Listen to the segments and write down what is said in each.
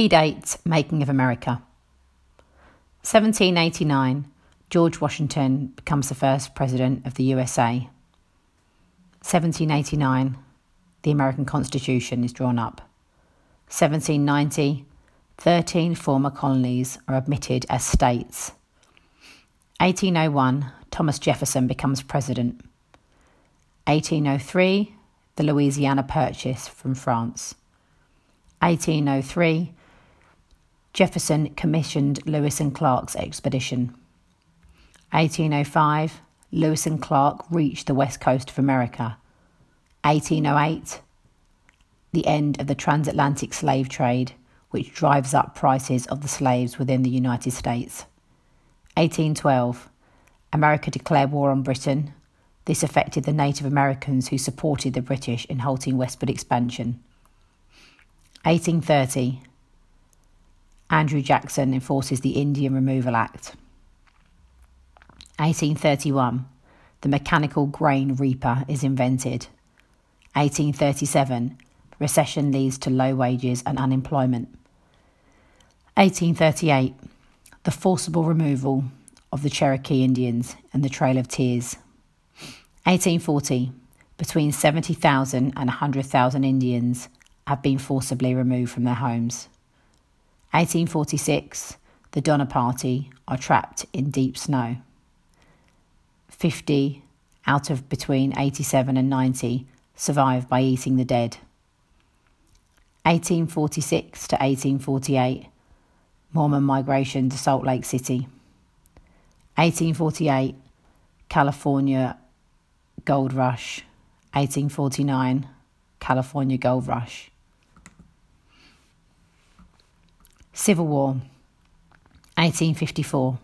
Key dates Making of America. 1789 George Washington becomes the first president of the USA. 1789 the American Constitution is drawn up. 1790 13 former colonies are admitted as states. 1801 Thomas Jefferson becomes president. 1803 the Louisiana Purchase from France. 1803 Jefferson commissioned Lewis and Clark's expedition. 1805 Lewis and Clark reached the west coast of America. 1808 The end of the transatlantic slave trade, which drives up prices of the slaves within the United States. 1812 America declared war on Britain. This affected the Native Americans who supported the British in halting westward expansion. 1830 Andrew Jackson enforces the Indian Removal Act. 1831 The mechanical grain reaper is invented. 1837 Recession leads to low wages and unemployment. 1838 The forcible removal of the Cherokee Indians and the Trail of Tears. 1840 Between 70,000 and 100,000 Indians have been forcibly removed from their homes. 1846, the Donner Party are trapped in deep snow. 50 out of between 87 and 90 survive by eating the dead. 1846 to 1848, Mormon migration to Salt Lake City. 1848, California gold rush. 1849, California gold rush. Civil War, 1854.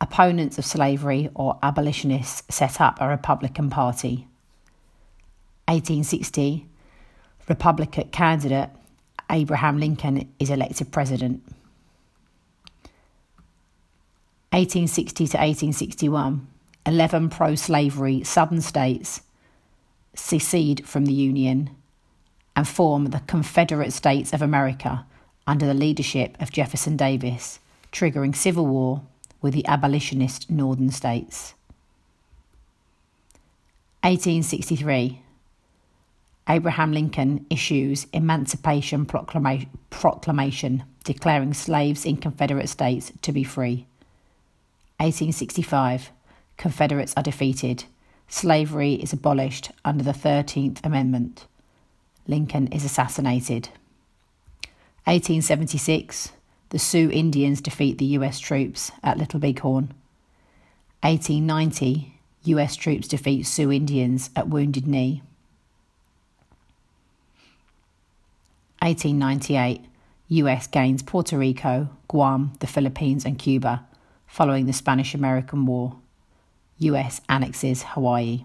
Opponents of slavery or abolitionists set up a Republican Party. 1860. Republican candidate Abraham Lincoln is elected president. 1860 to 1861. 11 pro slavery southern states secede from the Union and form the Confederate States of America under the leadership of Jefferson Davis, triggering civil war with the abolitionist northern states. 1863 Abraham Lincoln issues Emancipation Proclama- Proclamation declaring slaves in Confederate states to be free. 1865 Confederates are defeated. Slavery is abolished under the 13th Amendment. Lincoln is assassinated. 1876, the Sioux Indians defeat the US troops at Little Bighorn. 1890, US troops defeat Sioux Indians at Wounded Knee. 1898, US gains Puerto Rico, Guam, the Philippines, and Cuba following the Spanish American War. US annexes Hawaii.